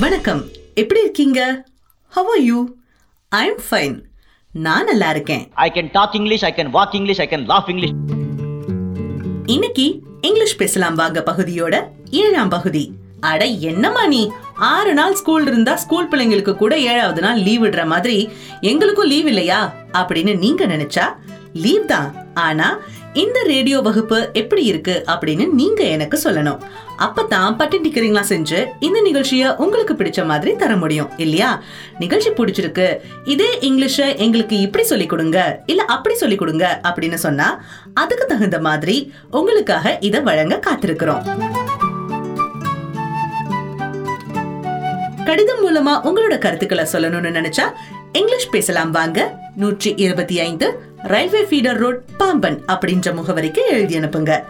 வணக்கம். எப்படி இருக்கீங்க? How are you I am fine நான் நல்லா இருக்கேன். I can talk English, I can walk English, I can laugh English. இன்னைக்கு இங்கிலீஷ் பேசலாம் வாங்க பகுதியோட ஏழாம் பகுதி. அட என்னம்மா நீ? ஆறு நாள் ஸ்கூல் இருந்தா ஸ்கூல் பிள்ளைங்களுக்கு கூட ஏழாவது நாள் லீவ் விடுற மாதிரி எங்களுக்கும் லீவ் இல்லையா? அப்படின்னு நீங்க நினைச்சா லீவ் தான். ஆனா இந்த ரேடியோ வகுப்பு எப்படி இருக்கு அப்படின்னு நீங்க எனக்கு சொல்லணும். அப்பதான் பட்டி டிக்கரிங்லாம் செஞ்சு இந்த நிகழ்ச்சியை உங்களுக்கு பிடிச்ச மாதிரி தர முடியும் இல்லையா? நிகழ்ச்சி பிடிச்சிருக்கு இதே இங்கிலீஷ எங்களுக்கு இப்படி சொல்லி கொடுங்க இல்ல அப்படி சொல்லி கொடுங்க அப்படின்னு சொன்னா அதுக்கு தகுந்த மாதிரி உங்களுக்காக இதை வழங்க காத்திருக்கிறோம். கடிதம் மூலமா உங்களோட கருத்துக்களை சொல்லணும்னு நினைச்சா இங்கிலீஷ் பேசலாம் வாங்க. நூற்றி இருபத்தி ஐந்து ரயில்வே ஃபீடர் ரோட் பாம்பன் அப்படின்ற முகவரிக்கு எழுதி அனுப்புங்க.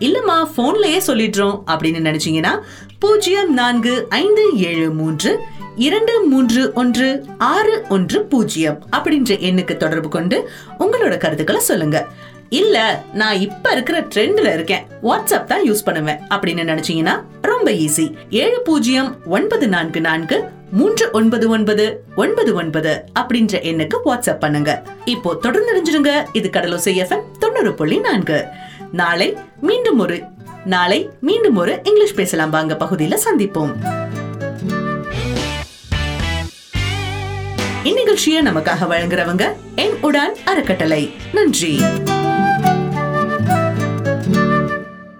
இல்லம்மா போன்லயே சொல்லிடுறோம் அப்படின்னு நினைச்சீங்கன்னா பூஜ்ஜியம் நான்கு ஐந்து ஏழு மூன்று இரண்டு மூன்று ஒன்று ஆறு ஒன்று பூஜ்ஜியம் அப்படின்ற எண்ணுக்கு தொடர்பு கொண்டு உங்களோட கருத்துக்களை சொல்லுங்க. இல்ல நான் இப்ப இருக்கிற ட்ரெண்ட்ல இருக்கேன். வாட்ஸ்அப் தான் யூஸ் பண்ணுவேன். அப்படின்னு நினைச்சீங்கன்னா ரொம்ப ஈஸி ஏழு பூஜ்ஜியம் ஒன்பது நான்கு நான்கு மூன்று ஒன்பது ஒன்பது ஒன்பது ஒன்பது அப்படின்ற எண்ணுக்கு வாட்ஸ்அப் பண்ணுங்க. இப்போ தொடர்ந்து நினைஞ்சிருங்க இது கடலோசை எஃப்எம் தொண்ணூறு புள்ளி நான்கு. நாளை மீண்டும் ஒரு நாளை மீண்டும் ஒரு இங்கிலீஷ் பேசலாம் வாங்க. பகுதியில சந்திப்போம். இந்நிகழ்ச்சியை நமக்காக வழங்குறவங்க என் உடான் அறக்கட்டளை. நன்றி.